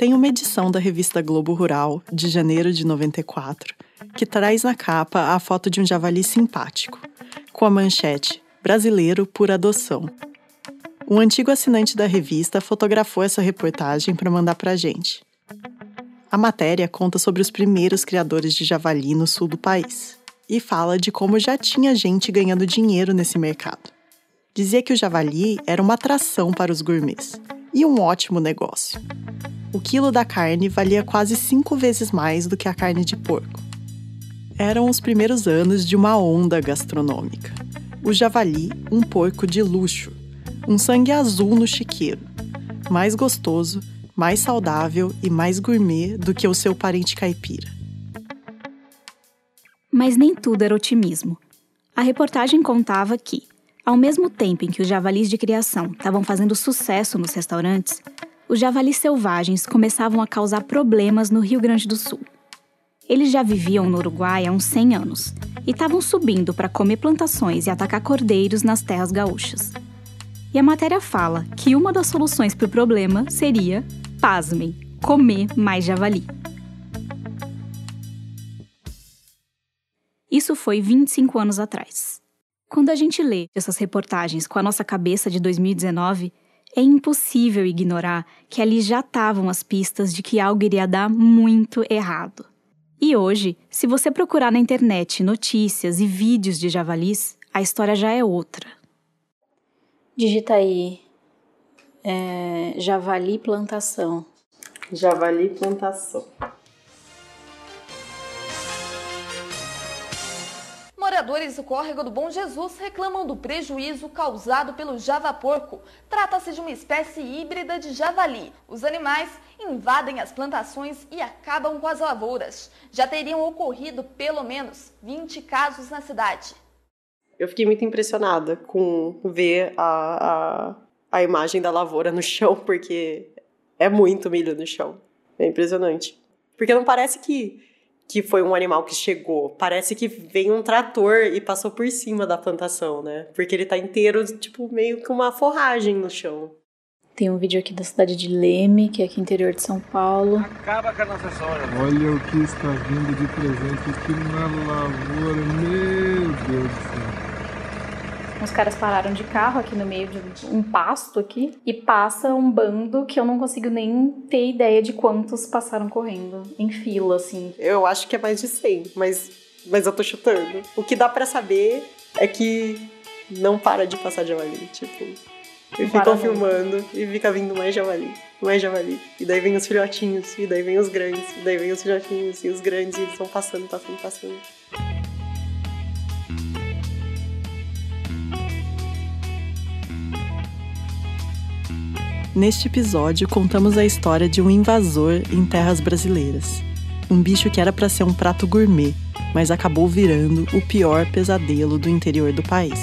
tem uma edição da revista Globo Rural, de janeiro de 94, que traz na capa a foto de um javali simpático, com a manchete Brasileiro por adoção. Um antigo assinante da revista fotografou essa reportagem para mandar para a gente. A matéria conta sobre os primeiros criadores de javali no sul do país e fala de como já tinha gente ganhando dinheiro nesse mercado. Dizia que o javali era uma atração para os gourmets e um ótimo negócio o quilo da carne valia quase cinco vezes mais do que a carne de porco. Eram os primeiros anos de uma onda gastronômica. O javali, um porco de luxo, um sangue azul no chiqueiro, mais gostoso, mais saudável e mais gourmet do que o seu parente caipira. Mas nem tudo era otimismo. A reportagem contava que, ao mesmo tempo em que os javalis de criação estavam fazendo sucesso nos restaurantes, os javalis selvagens começavam a causar problemas no Rio Grande do Sul. Eles já viviam no Uruguai há uns 100 anos e estavam subindo para comer plantações e atacar cordeiros nas terras gaúchas. E a matéria fala que uma das soluções para o problema seria, pasmem, comer mais javali. Isso foi 25 anos atrás. Quando a gente lê essas reportagens com a nossa cabeça de 2019, é impossível ignorar que ali já estavam as pistas de que algo iria dar muito errado. E hoje, se você procurar na internet notícias e vídeos de javalis, a história já é outra. Digita aí é, javali plantação. Javali plantação. Moradores do córrego do Bom Jesus reclamam do prejuízo causado pelo javaporco. Trata-se de uma espécie híbrida de javali. Os animais invadem as plantações e acabam com as lavouras. Já teriam ocorrido pelo menos 20 casos na cidade. Eu fiquei muito impressionada com ver a, a, a imagem da lavoura no chão, porque é muito milho no chão. É impressionante. Porque não parece que que foi um animal que chegou. Parece que vem um trator e passou por cima da plantação, né? Porque ele tá inteiro, tipo, meio que uma forragem no chão. Tem um vídeo aqui da cidade de Leme, que é aqui interior de São Paulo. Acaba com a nossa história. Olha o que está vindo de presente aqui na lavoura. Meu Deus do céu. Uns caras pararam de carro aqui no meio de um pasto aqui e passa um bando que eu não consigo nem ter ideia de quantos passaram correndo em fila, assim. Eu acho que é mais de 100, mas, mas eu tô chutando. O que dá para saber é que não para de passar javali, tipo. E ficam filmando e fica vindo mais javali, mais javali. E daí vem os filhotinhos, e daí vem os grandes, e daí vem os filhotinhos, e os grandes, e eles vão passando, passando, passando. Neste episódio, contamos a história de um invasor em terras brasileiras. Um bicho que era para ser um prato gourmet, mas acabou virando o pior pesadelo do interior do país.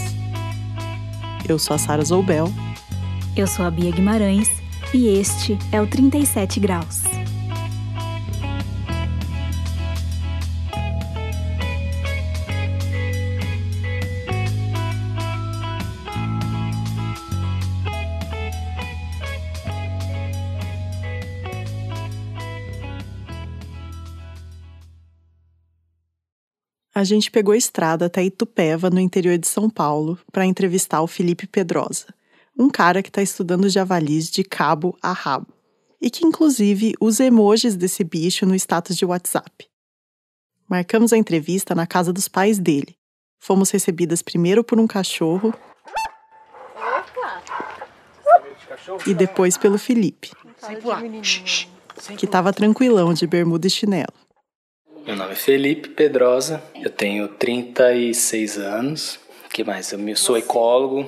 Eu sou a Sara Zoubel. Eu sou a Bia Guimarães e este é o 37 Graus. A gente pegou a estrada até Itupeva, no interior de São Paulo, para entrevistar o Felipe Pedrosa, um cara que está estudando javalis de cabo a rabo, e que inclusive usa emojis desse bicho no status de WhatsApp. Marcamos a entrevista na casa dos pais dele. Fomos recebidas primeiro por um cachorro e depois pelo Felipe, que estava tranquilão de bermuda e chinelo. Meu nome é Felipe Pedrosa, eu tenho 36 anos. que mais? Eu sou ecólogo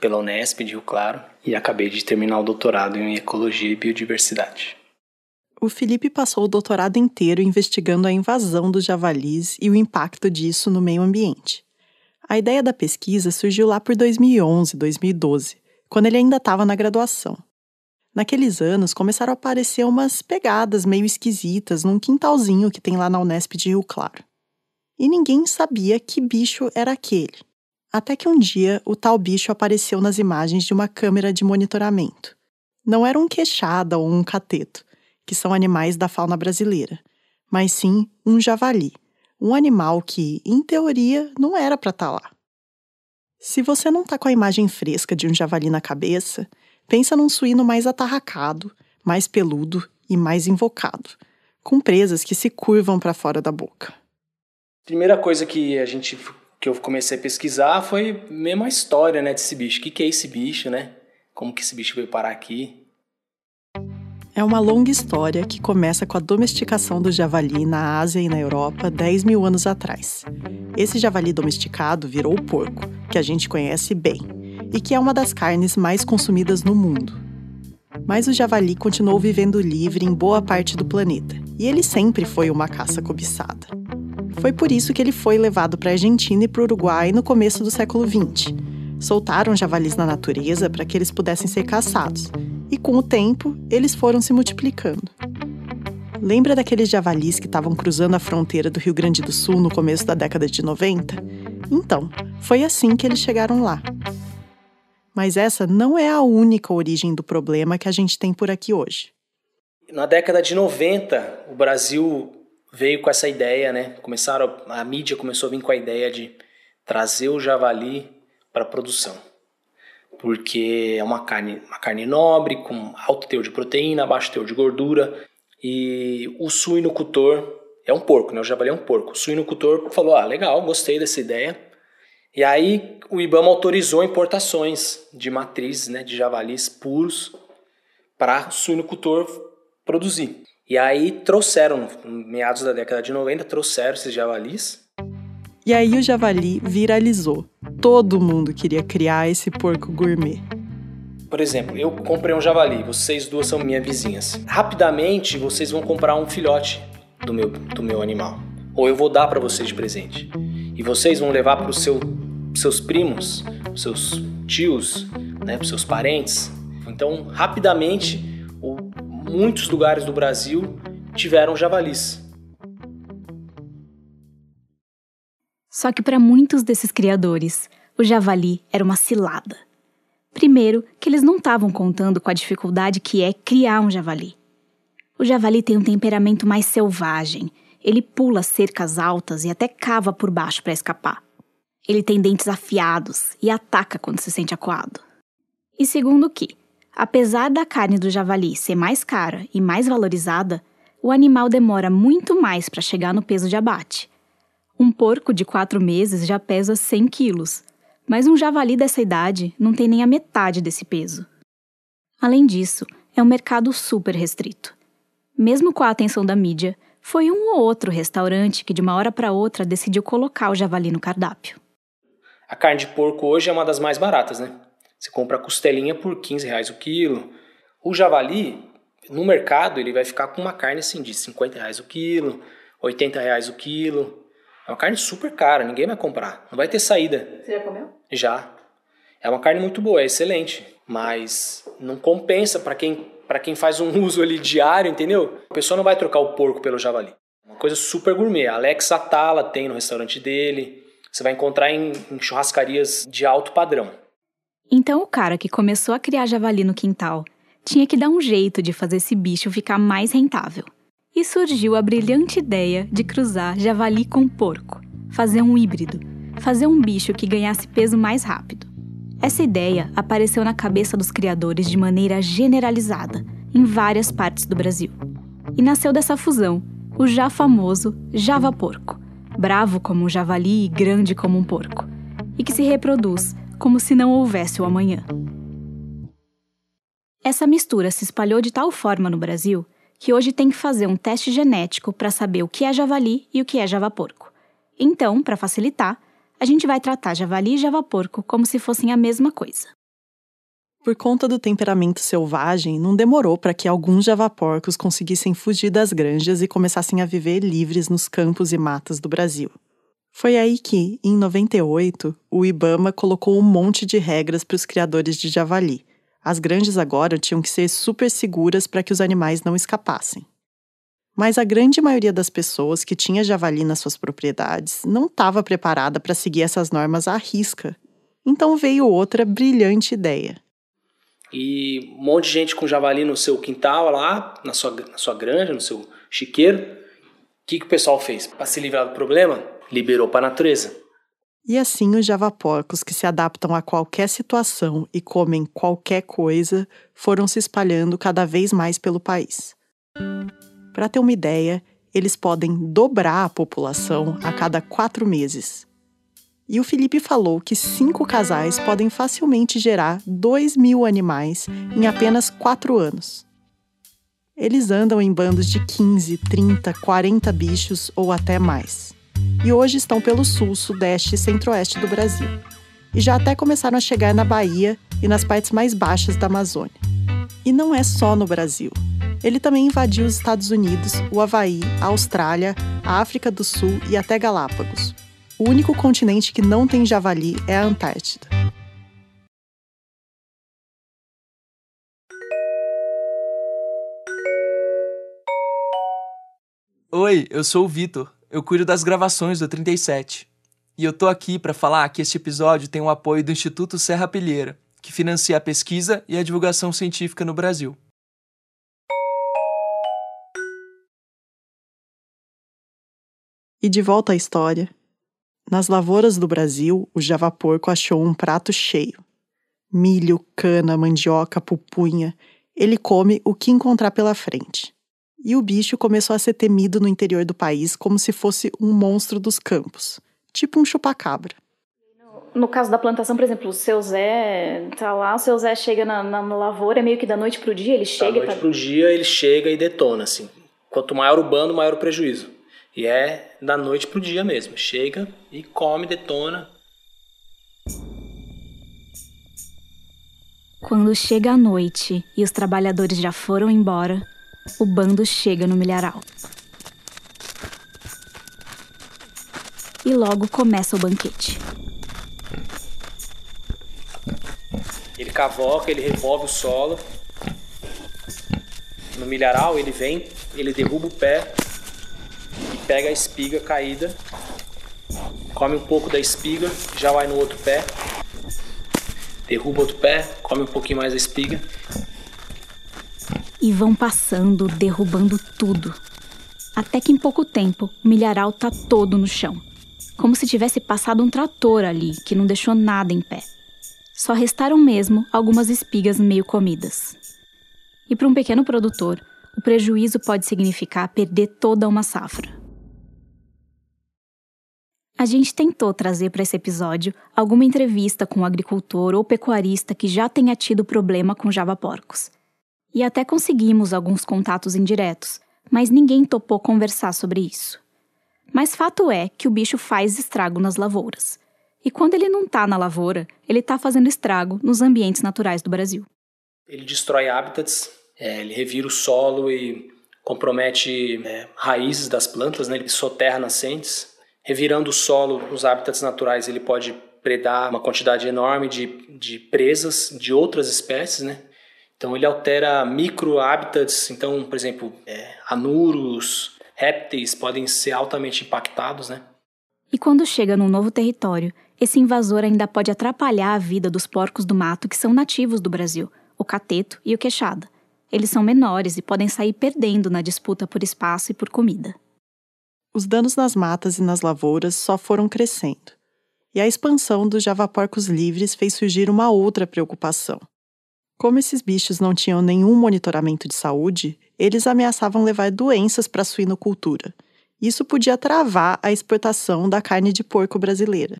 pela Unesp de Rio Claro e acabei de terminar o doutorado em Ecologia e Biodiversidade. O Felipe passou o doutorado inteiro investigando a invasão dos javalis e o impacto disso no meio ambiente. A ideia da pesquisa surgiu lá por 2011, 2012, quando ele ainda estava na graduação. Naqueles anos começaram a aparecer umas pegadas meio esquisitas num quintalzinho que tem lá na Unesp de Rio Claro. E ninguém sabia que bicho era aquele. Até que um dia o tal bicho apareceu nas imagens de uma câmera de monitoramento. Não era um queixada ou um cateto. que são animais da fauna brasileira, mas sim um javali, um animal que, em teoria, não era para estar tá lá. Se você não está com a imagem fresca de um javali na cabeça, pensa num suíno mais atarracado, mais peludo e mais invocado, com presas que se curvam para fora da boca. Primeira coisa que a gente que eu comecei a pesquisar foi mesmo a história, né, desse bicho. O que, que é esse bicho, né? Como que esse bicho veio parar aqui? É uma longa história que começa com a domesticação do javali na Ásia e na Europa 10 mil anos atrás. Esse javali domesticado virou o porco, que a gente conhece bem, e que é uma das carnes mais consumidas no mundo. Mas o javali continuou vivendo livre em boa parte do planeta, e ele sempre foi uma caça cobiçada. Foi por isso que ele foi levado para a Argentina e para o Uruguai no começo do século XX. Soltaram javalis na natureza para que eles pudessem ser caçados, e com o tempo, eles foram se multiplicando. Lembra daqueles javalis que estavam cruzando a fronteira do Rio Grande do Sul no começo da década de 90? Então, foi assim que eles chegaram lá. Mas essa não é a única origem do problema que a gente tem por aqui hoje. Na década de 90, o Brasil veio com essa ideia, né? Começaram a mídia começou a vir com a ideia de trazer o javali para produção. Porque é uma carne, uma carne nobre, com alto teor de proteína, baixo teor de gordura. E o suinocultor é um porco, né? O javali é um porco. O suinocultor falou: ah, legal, gostei dessa ideia. E aí o IBAMA autorizou importações de matrizes, né, de javalis puros para o suinocultor produzir. E aí trouxeram, meados da década de 90, trouxeram esses javalis. E aí o javali viralizou. Todo mundo queria criar esse porco gourmet. Por exemplo, eu comprei um javali, vocês duas são minhas vizinhas. Rapidamente vocês vão comprar um filhote do meu, do meu animal. Ou eu vou dar para vocês de presente. E vocês vão levar para os seu, seus primos, seus tios, né, para seus parentes. Então, rapidamente, muitos lugares do Brasil tiveram javalis. Só que para muitos desses criadores, o javali era uma cilada. Primeiro, que eles não estavam contando com a dificuldade que é criar um javali. O javali tem um temperamento mais selvagem. Ele pula cercas altas e até cava por baixo para escapar. Ele tem dentes afiados e ataca quando se sente acuado. E segundo que, Apesar da carne do javali ser mais cara e mais valorizada, o animal demora muito mais para chegar no peso de abate. Um porco de quatro meses já pesa 100 quilos, mas um javali dessa idade não tem nem a metade desse peso. Além disso, é um mercado super restrito. Mesmo com a atenção da mídia, foi um ou outro restaurante que de uma hora para outra decidiu colocar o javali no cardápio. A carne de porco hoje é uma das mais baratas, né? Você compra a costelinha por 15 reais o quilo. O javali, no mercado, ele vai ficar com uma carne assim de 50 reais o quilo, 80 reais o quilo. É uma carne super cara, ninguém vai comprar. Não vai ter saída. Você já comeu? Já. É uma carne muito boa, é excelente. Mas não compensa para quem, quem faz um uso ali diário, entendeu? A pessoa não vai trocar o porco pelo javali. Uma coisa super gourmet. Alex Atala tem no restaurante dele. Você vai encontrar em, em churrascarias de alto padrão. Então o cara que começou a criar javali no quintal tinha que dar um jeito de fazer esse bicho ficar mais rentável. E surgiu a brilhante ideia de cruzar javali com porco, fazer um híbrido, fazer um bicho que ganhasse peso mais rápido. Essa ideia apareceu na cabeça dos criadores de maneira generalizada em várias partes do Brasil. E nasceu dessa fusão o já famoso Java Porco, bravo como um javali e grande como um porco, e que se reproduz como se não houvesse o amanhã. Essa mistura se espalhou de tal forma no Brasil que hoje tem que fazer um teste genético para saber o que é javali e o que é javaporco. Então, para facilitar, a gente vai tratar javali e javaporco como se fossem a mesma coisa. Por conta do temperamento selvagem, não demorou para que alguns javaporcos conseguissem fugir das granjas e começassem a viver livres nos campos e matas do Brasil. Foi aí que, em 98, o Ibama colocou um monte de regras para os criadores de javali. As granjas agora tinham que ser super seguras para que os animais não escapassem. Mas a grande maioria das pessoas que tinha javali nas suas propriedades não estava preparada para seguir essas normas à risca. Então veio outra brilhante ideia. E um monte de gente com javali no seu quintal lá, na sua, na sua granja, no seu chiqueiro. O que, que o pessoal fez? Para se livrar do problema, liberou para a natureza. E assim os javaporcos que se adaptam a qualquer situação e comem qualquer coisa foram se espalhando cada vez mais pelo país. Para ter uma ideia, eles podem dobrar a população a cada quatro meses. E o Felipe falou que cinco casais podem facilmente gerar 2 mil animais em apenas quatro anos. Eles andam em bandos de 15, 30, 40 bichos ou até mais e hoje estão pelo sul, sudeste e centro-oeste do Brasil. E já até começaram a chegar na Bahia e nas partes mais baixas da Amazônia. E não é só no Brasil. Ele também invadiu os Estados Unidos, o Havaí, a Austrália, a África do Sul e até Galápagos. O único continente que não tem javali é a Antártida. Oi, eu sou o Vitor eu cuido das gravações do 37. E eu tô aqui para falar que este episódio tem o apoio do Instituto Serra Pilheira, que financia a pesquisa e a divulgação científica no Brasil. E de volta à história. Nas lavouras do Brasil, o javaporco achou um prato cheio. Milho, cana, mandioca, pupunha. Ele come o que encontrar pela frente. E o bicho começou a ser temido no interior do país como se fosse um monstro dos campos, tipo um chupacabra. No caso da plantação, por exemplo, o seu Zé tá lá, o seu Zé chega na, na, na lavoura, é meio que da noite pro dia, ele chega. Da noite pra... pro dia ele chega e detona, assim. Quanto maior o bando, maior o prejuízo. E é da noite pro dia mesmo. Chega e come, detona. Quando chega a noite e os trabalhadores já foram embora, o bando chega no milharal. E logo começa o banquete. Ele cavoca, ele revolve o solo. No milharal ele vem, ele derruba o pé pega a espiga caída, come um pouco da espiga, já vai no outro pé, derruba outro pé, come um pouquinho mais da espiga e vão passando, derrubando tudo. Até que em pouco tempo o milharal tá todo no chão. Como se tivesse passado um trator ali, que não deixou nada em pé. Só restaram mesmo algumas espigas meio comidas. E para um pequeno produtor, o prejuízo pode significar perder toda uma safra. A gente tentou trazer para esse episódio alguma entrevista com um agricultor ou pecuarista que já tenha tido problema com javaporcos. E até conseguimos alguns contatos indiretos, mas ninguém topou conversar sobre isso. Mas fato é que o bicho faz estrago nas lavouras. E quando ele não está na lavoura, ele está fazendo estrago nos ambientes naturais do Brasil. Ele destrói hábitats, é, ele revira o solo e compromete é, raízes das plantas, né? ele soterra nascentes. Revirando o solo, os hábitats naturais, ele pode predar uma quantidade enorme de, de presas de outras espécies, né? Então ele altera micro-hábitats, então, por exemplo, é, anuros, répteis podem ser altamente impactados, né? E quando chega num novo território, esse invasor ainda pode atrapalhar a vida dos porcos do mato que são nativos do Brasil, o cateto e o queixada. Eles são menores e podem sair perdendo na disputa por espaço e por comida. Os danos nas matas e nas lavouras só foram crescendo. E a expansão dos javaporcos livres fez surgir uma outra preocupação. Como esses bichos não tinham nenhum monitoramento de saúde, eles ameaçavam levar doenças para a suinocultura. Isso podia travar a exportação da carne de porco brasileira.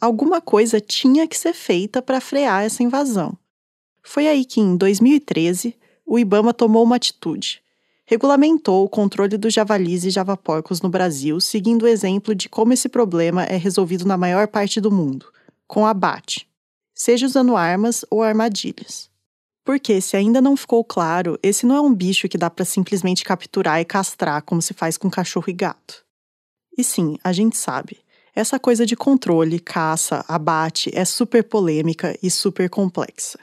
Alguma coisa tinha que ser feita para frear essa invasão. Foi aí que, em 2013, o Ibama tomou uma atitude. Regulamentou o controle dos javalis e javaporcos no Brasil, seguindo o exemplo de como esse problema é resolvido na maior parte do mundo, com abate, seja usando armas ou armadilhas. Porque, se ainda não ficou claro, esse não é um bicho que dá para simplesmente capturar e castrar como se faz com cachorro e gato. E sim, a gente sabe, essa coisa de controle, caça, abate é super polêmica e super complexa.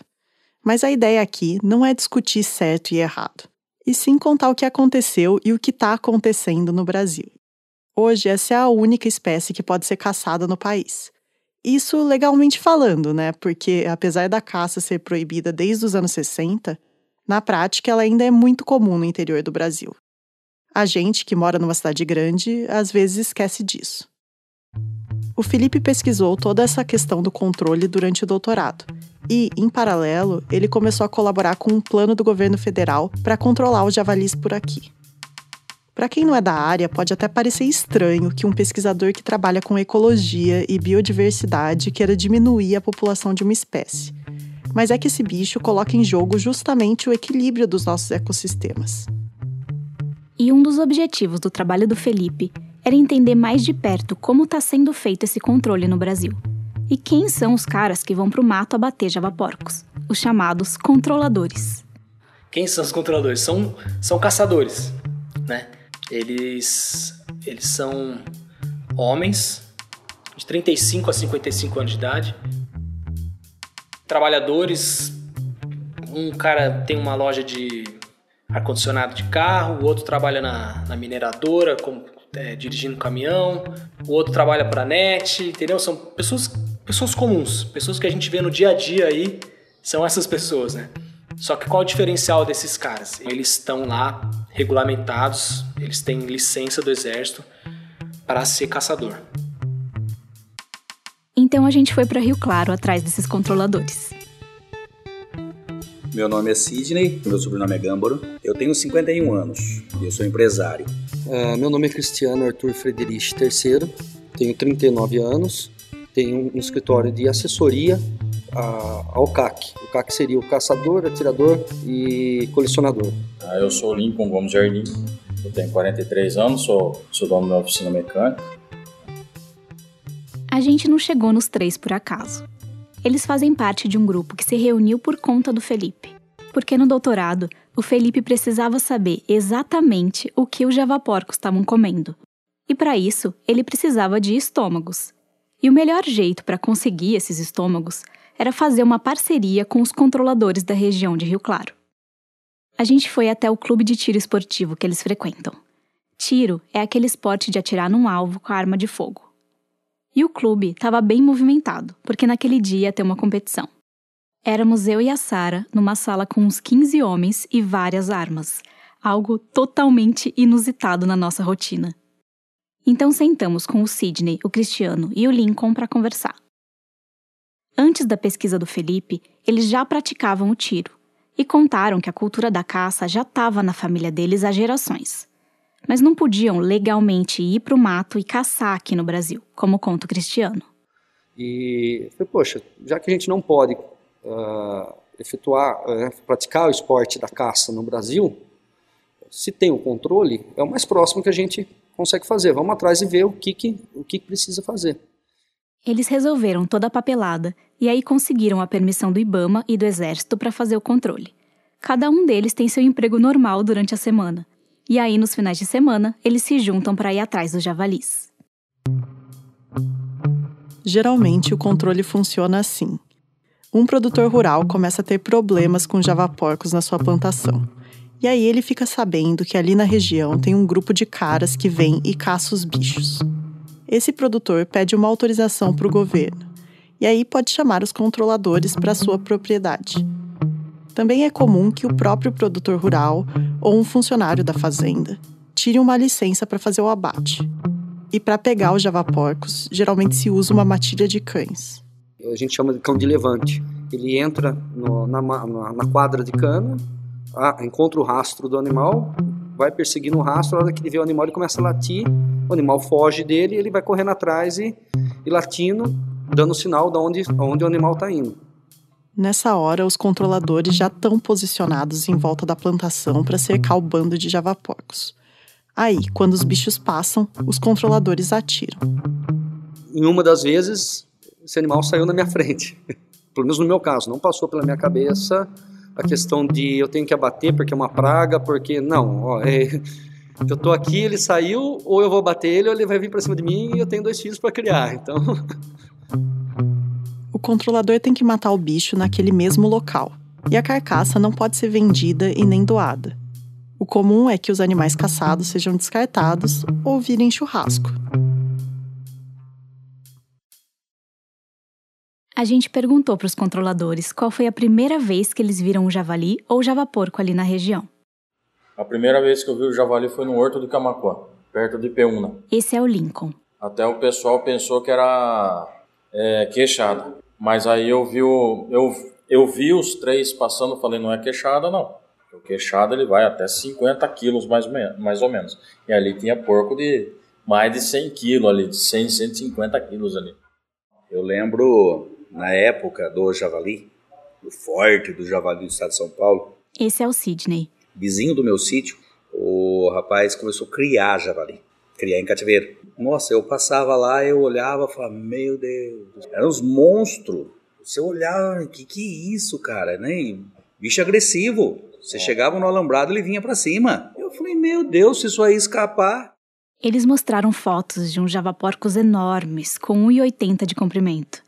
Mas a ideia aqui não é discutir certo e errado, e sim contar o que aconteceu e o que está acontecendo no Brasil. Hoje, essa é a única espécie que pode ser caçada no país. Isso legalmente falando, né? Porque apesar da caça ser proibida desde os anos 60, na prática ela ainda é muito comum no interior do Brasil. A gente que mora numa cidade grande às vezes esquece disso. O Felipe pesquisou toda essa questão do controle durante o doutorado e, em paralelo, ele começou a colaborar com um plano do governo federal para controlar os javalis por aqui. Para quem não é da área, pode até parecer estranho que um pesquisador que trabalha com ecologia e biodiversidade queira diminuir a população de uma espécie. Mas é que esse bicho coloca em jogo justamente o equilíbrio dos nossos ecossistemas. E um dos objetivos do trabalho do Felipe era entender mais de perto como está sendo feito esse controle no Brasil. E quem são os caras que vão para o mato abater javaporcos? Os chamados controladores. Quem são os controladores? São, são caçadores, né? Eles, eles são homens de 35 a 55 anos de idade, trabalhadores. Um cara tem uma loja de ar-condicionado de carro, o outro trabalha na, na mineradora, como, é, dirigindo caminhão, o outro trabalha para a NET, entendeu? São pessoas, pessoas comuns, pessoas que a gente vê no dia a dia aí, são essas pessoas, né? Só que qual o diferencial desses caras? Eles estão lá regulamentados, eles têm licença do exército para ser caçador. Então a gente foi para Rio Claro atrás desses controladores. Meu nome é Sidney, meu sobrenome é Gâmbaro. Eu tenho 51 anos e eu sou empresário. Uh, meu nome é Cristiano Arthur Frederich III, tenho 39 anos, tenho um escritório de assessoria ao CAC. O CAC seria o caçador, atirador e colecionador. Ah, eu sou Lincoln Gomes Jardim, eu tenho 43 anos, sou, sou dono da oficina mecânica. A gente não chegou nos três por acaso. Eles fazem parte de um grupo que se reuniu por conta do Felipe. Porque no doutorado, o Felipe precisava saber exatamente o que os javaporcos estavam comendo. E para isso, ele precisava de estômagos. E o melhor jeito para conseguir esses estômagos era fazer uma parceria com os controladores da região de Rio Claro. A gente foi até o clube de tiro esportivo que eles frequentam. Tiro é aquele esporte de atirar num alvo com a arma de fogo. E o clube estava bem movimentado, porque naquele dia ia ter uma competição. Éramos eu e a Sara numa sala com uns 15 homens e várias armas, algo totalmente inusitado na nossa rotina. Então sentamos com o Sidney, o Cristiano e o Lincoln para conversar. Antes da pesquisa do Felipe, eles já praticavam o tiro e contaram que a cultura da caça já estava na família deles há gerações. Mas não podiam legalmente ir para o mato e caçar aqui no Brasil, como conta o Cristiano. E falei, poxa, já que a gente não pode uh, efetuar, uh, praticar o esporte da caça no Brasil, se tem o controle, é o mais próximo que a gente consegue fazer. Vamos atrás e ver o que, que, o que precisa fazer. Eles resolveram toda a papelada e aí conseguiram a permissão do Ibama e do Exército para fazer o controle. Cada um deles tem seu emprego normal durante a semana. E aí, nos finais de semana, eles se juntam para ir atrás dos javalis. Geralmente, o controle funciona assim. Um produtor rural começa a ter problemas com javaporcos na sua plantação. E aí ele fica sabendo que ali na região tem um grupo de caras que vem e caça os bichos esse produtor pede uma autorização para o governo e aí pode chamar os controladores para sua propriedade. Também é comum que o próprio produtor rural ou um funcionário da fazenda tire uma licença para fazer o abate. E para pegar os javaporcos, geralmente se usa uma matilha de cães. A gente chama de cão de levante. Ele entra no, na, na, na, quadra de cana, ah, encontra o rastro do animal, vai perseguindo o rastro, a hora que ele vê o animal ele começa a latir, o animal foge dele, ele vai correndo atrás e, e latindo, dando sinal de onde, onde o animal está indo. Nessa hora, os controladores já estão posicionados em volta da plantação para cercar o bando de javaporcos. Aí, quando os bichos passam, os controladores atiram. Em uma das vezes, esse animal saiu na minha frente. Pelo menos no meu caso, não passou pela minha cabeça a questão de eu tenho que abater porque é uma praga, porque não, ó, é, eu tô aqui, ele saiu, ou eu vou bater ele, ou ele vai vir para cima de mim e eu tenho dois filhos para criar, então. O controlador tem que matar o bicho naquele mesmo local, e a carcaça não pode ser vendida e nem doada. O comum é que os animais caçados sejam descartados ou virem churrasco. A gente perguntou para os controladores qual foi a primeira vez que eles viram um javali ou javaporco ali na região. A primeira vez que eu vi o javali foi no Horto de Camacuã, perto de Peúna. Esse é o Lincoln. Até o pessoal pensou que era é, queixada. Mas aí eu vi, o, eu, eu vi os três passando, falei, não é queixada não. O queixada ele vai até 50 quilos mais, mais ou menos. E ali tinha porco de mais de 100 quilos ali, de 100, 150 quilos ali. Eu lembro na época do javali, do forte do javali do estado de São Paulo. Esse é o Sidney. Vizinho do meu sítio, o rapaz começou a criar javali, criar em cativeiro. Nossa, eu passava lá, eu olhava e falava, meu Deus, eram uns monstros. Você olhava, que que é isso, cara, né? Bicho agressivo. Você chegava no alambrado, ele vinha para cima. Eu falei, meu Deus, se isso aí escapar. Eles mostraram fotos de uns javaporcos enormes, com 1,80 de comprimento.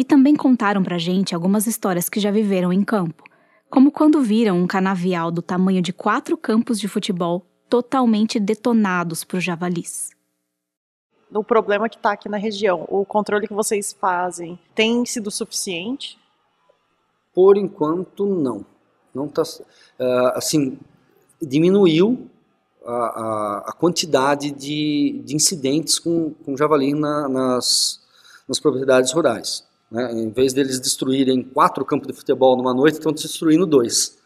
E também contaram pra gente algumas histórias que já viveram em campo, como quando viram um canavial do tamanho de quatro campos de futebol totalmente detonados por javalis. O problema que está aqui na região, o controle que vocês fazem, tem sido suficiente? Por enquanto, não. Não tá, uh, assim, diminuiu a, a, a quantidade de, de, incidentes com, com javali na, nas, nas propriedades rurais. Né? Em vez deles destruírem quatro campos de futebol numa noite, estão destruindo dois.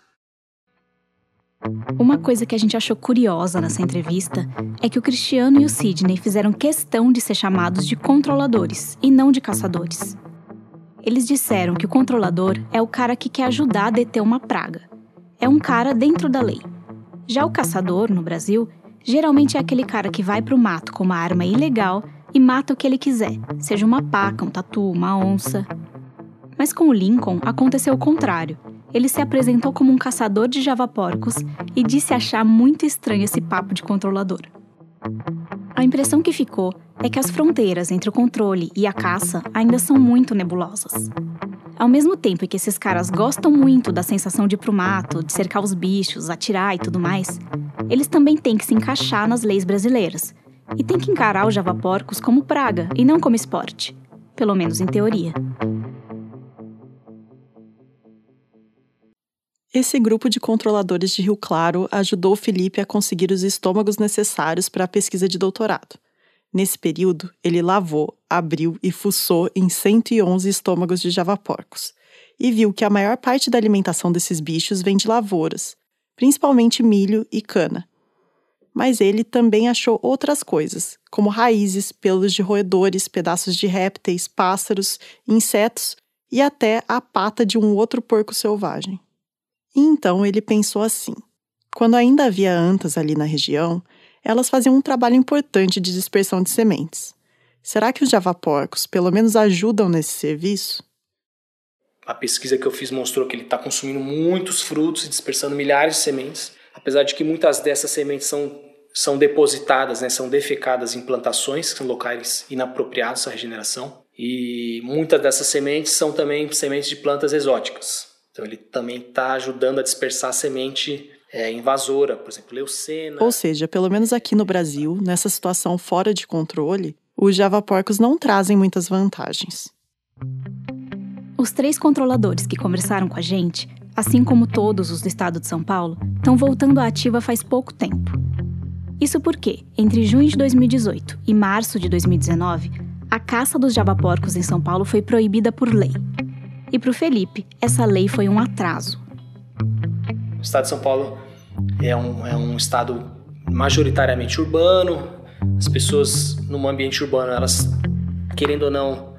Uma coisa que a gente achou curiosa nessa entrevista é que o Cristiano e o Sidney fizeram questão de ser chamados de controladores e não de caçadores. Eles disseram que o controlador é o cara que quer ajudar a deter uma praga. É um cara dentro da lei. Já o caçador, no Brasil, geralmente é aquele cara que vai para o mato com uma arma ilegal e mata o que ele quiser, seja uma paca, um tatu, uma onça. Mas com o Lincoln aconteceu o contrário. Ele se apresentou como um caçador de javaporcos e disse achar muito estranho esse papo de controlador. A impressão que ficou é que as fronteiras entre o controle e a caça ainda são muito nebulosas. Ao mesmo tempo que esses caras gostam muito da sensação de ir pro mato, de cercar os bichos, atirar e tudo mais, eles também têm que se encaixar nas leis brasileiras e têm que encarar os javaporcos como praga e não como esporte, pelo menos em teoria. Esse grupo de controladores de Rio Claro ajudou Felipe a conseguir os estômagos necessários para a pesquisa de doutorado. Nesse período, ele lavou, abriu e fuçou em 111 estômagos de javaporcos e viu que a maior parte da alimentação desses bichos vem de lavouras, principalmente milho e cana. Mas ele também achou outras coisas, como raízes, pelos de roedores, pedaços de répteis, pássaros, insetos e até a pata de um outro porco selvagem. E então ele pensou assim: quando ainda havia antas ali na região, elas faziam um trabalho importante de dispersão de sementes. Será que os javaporcos pelo menos ajudam nesse serviço? A pesquisa que eu fiz mostrou que ele está consumindo muitos frutos e dispersando milhares de sementes, apesar de que muitas dessas sementes são, são depositadas, né, são defecadas em plantações, que são locais inapropriados à regeneração, e muitas dessas sementes são também sementes de plantas exóticas. Então ele também está ajudando a dispersar a semente é, invasora, por exemplo, leucena. Ou seja, pelo menos aqui no Brasil, nessa situação fora de controle, os javaporcos não trazem muitas vantagens. Os três controladores que conversaram com a gente, assim como todos os do estado de São Paulo, estão voltando à ativa faz pouco tempo. Isso porque, entre junho de 2018 e março de 2019, a caça dos javaporcos em São Paulo foi proibida por lei. E para o Felipe, essa lei foi um atraso. O estado de São Paulo é um, é um estado majoritariamente urbano. As pessoas no ambiente urbano, elas, querendo ou não,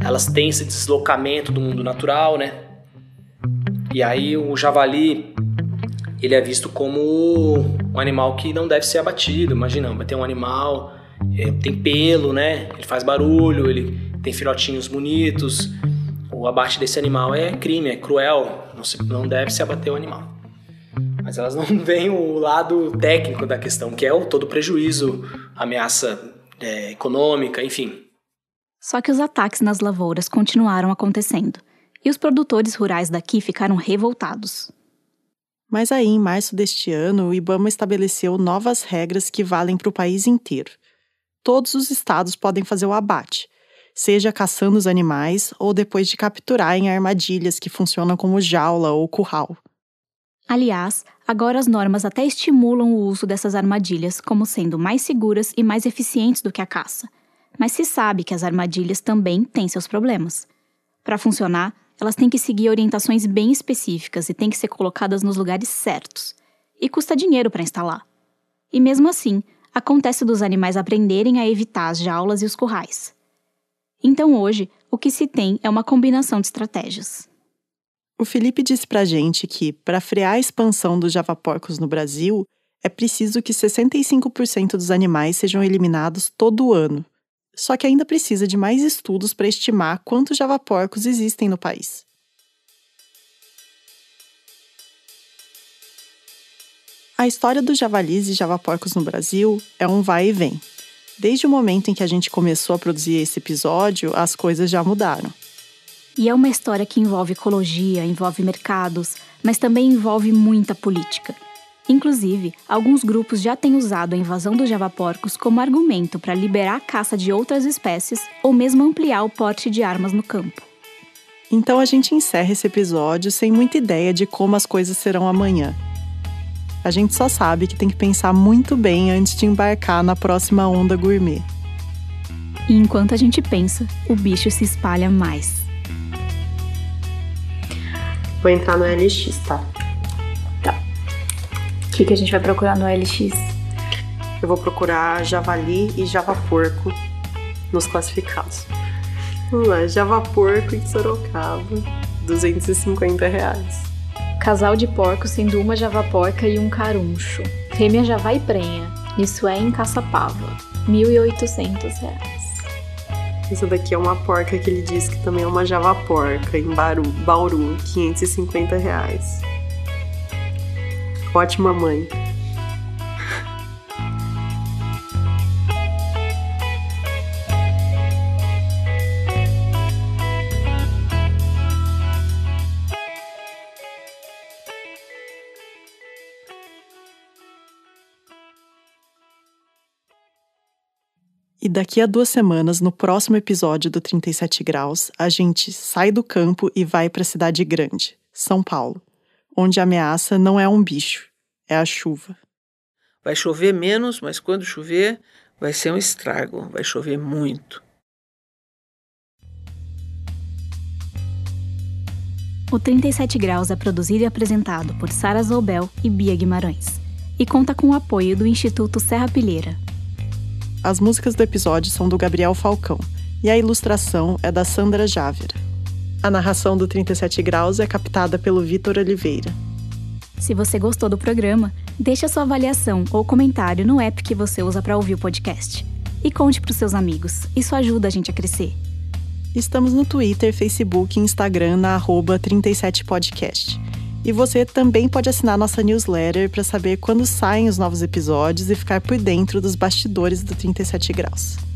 elas têm esse deslocamento do mundo natural, né? E aí o javali, ele é visto como um animal que não deve ser abatido. Imagina, vai ter um animal, é, tem pelo, né? Ele faz barulho, ele tem filhotinhos bonitos. O abate desse animal é crime, é cruel, não, se, não deve se abater o animal mas elas não veem o lado técnico da questão, que é o todo prejuízo, ameaça é, econômica, enfim. Só que os ataques nas lavouras continuaram acontecendo, e os produtores rurais daqui ficaram revoltados. Mas aí, em março deste ano, o Ibama estabeleceu novas regras que valem para o país inteiro. Todos os estados podem fazer o abate, seja caçando os animais ou depois de capturar em armadilhas que funcionam como jaula ou curral. Aliás, agora as normas até estimulam o uso dessas armadilhas como sendo mais seguras e mais eficientes do que a caça. Mas se sabe que as armadilhas também têm seus problemas. Para funcionar, elas têm que seguir orientações bem específicas e têm que ser colocadas nos lugares certos. E custa dinheiro para instalar. E mesmo assim, acontece dos animais aprenderem a evitar as jaulas e os currais. Então hoje, o que se tem é uma combinação de estratégias. O Felipe disse pra gente que, para frear a expansão dos javaporcos no Brasil, é preciso que 65% dos animais sejam eliminados todo ano. Só que ainda precisa de mais estudos para estimar quantos javaporcos existem no país. A história dos javalis e javaporcos no Brasil é um vai e vem. Desde o momento em que a gente começou a produzir esse episódio, as coisas já mudaram. E é uma história que envolve ecologia, envolve mercados, mas também envolve muita política. Inclusive, alguns grupos já têm usado a invasão dos javaporcos como argumento para liberar a caça de outras espécies ou mesmo ampliar o porte de armas no campo. Então a gente encerra esse episódio sem muita ideia de como as coisas serão amanhã. A gente só sabe que tem que pensar muito bem antes de embarcar na próxima onda gourmet. E enquanto a gente pensa, o bicho se espalha mais. Vou entrar no LX, tá? Tá. O que, que a gente vai procurar no LX? Eu vou procurar javali e javaporco nos classificados. Vamos lá, javaporco em Sorocaba, 250 reais. Casal de porcos sendo uma javaporca e um caruncho. Fêmea javá e prenha. Isso é em Caçapava. R$ 1.800. Essa daqui é uma porca que ele diz que também é uma javaporca em Bauru, Bauru 550 reais. Ótima mãe. E daqui a duas semanas, no próximo episódio do 37 Graus, a gente sai do campo e vai para a cidade grande, São Paulo, onde a ameaça não é um bicho, é a chuva. Vai chover menos, mas quando chover, vai ser um estrago, vai chover muito. O 37 Graus é produzido e apresentado por Sara Zoubel e Bia Guimarães, e conta com o apoio do Instituto Serra Pilheira, as músicas do episódio são do Gabriel Falcão e a ilustração é da Sandra Jávera. A narração do 37 Graus é captada pelo Vitor Oliveira. Se você gostou do programa, deixe a sua avaliação ou comentário no app que você usa para ouvir o podcast. E conte para os seus amigos, isso ajuda a gente a crescer. Estamos no Twitter, Facebook e Instagram na arroba 37podcast. E você também pode assinar nossa newsletter para saber quando saem os novos episódios e ficar por dentro dos bastidores do 37 Graus.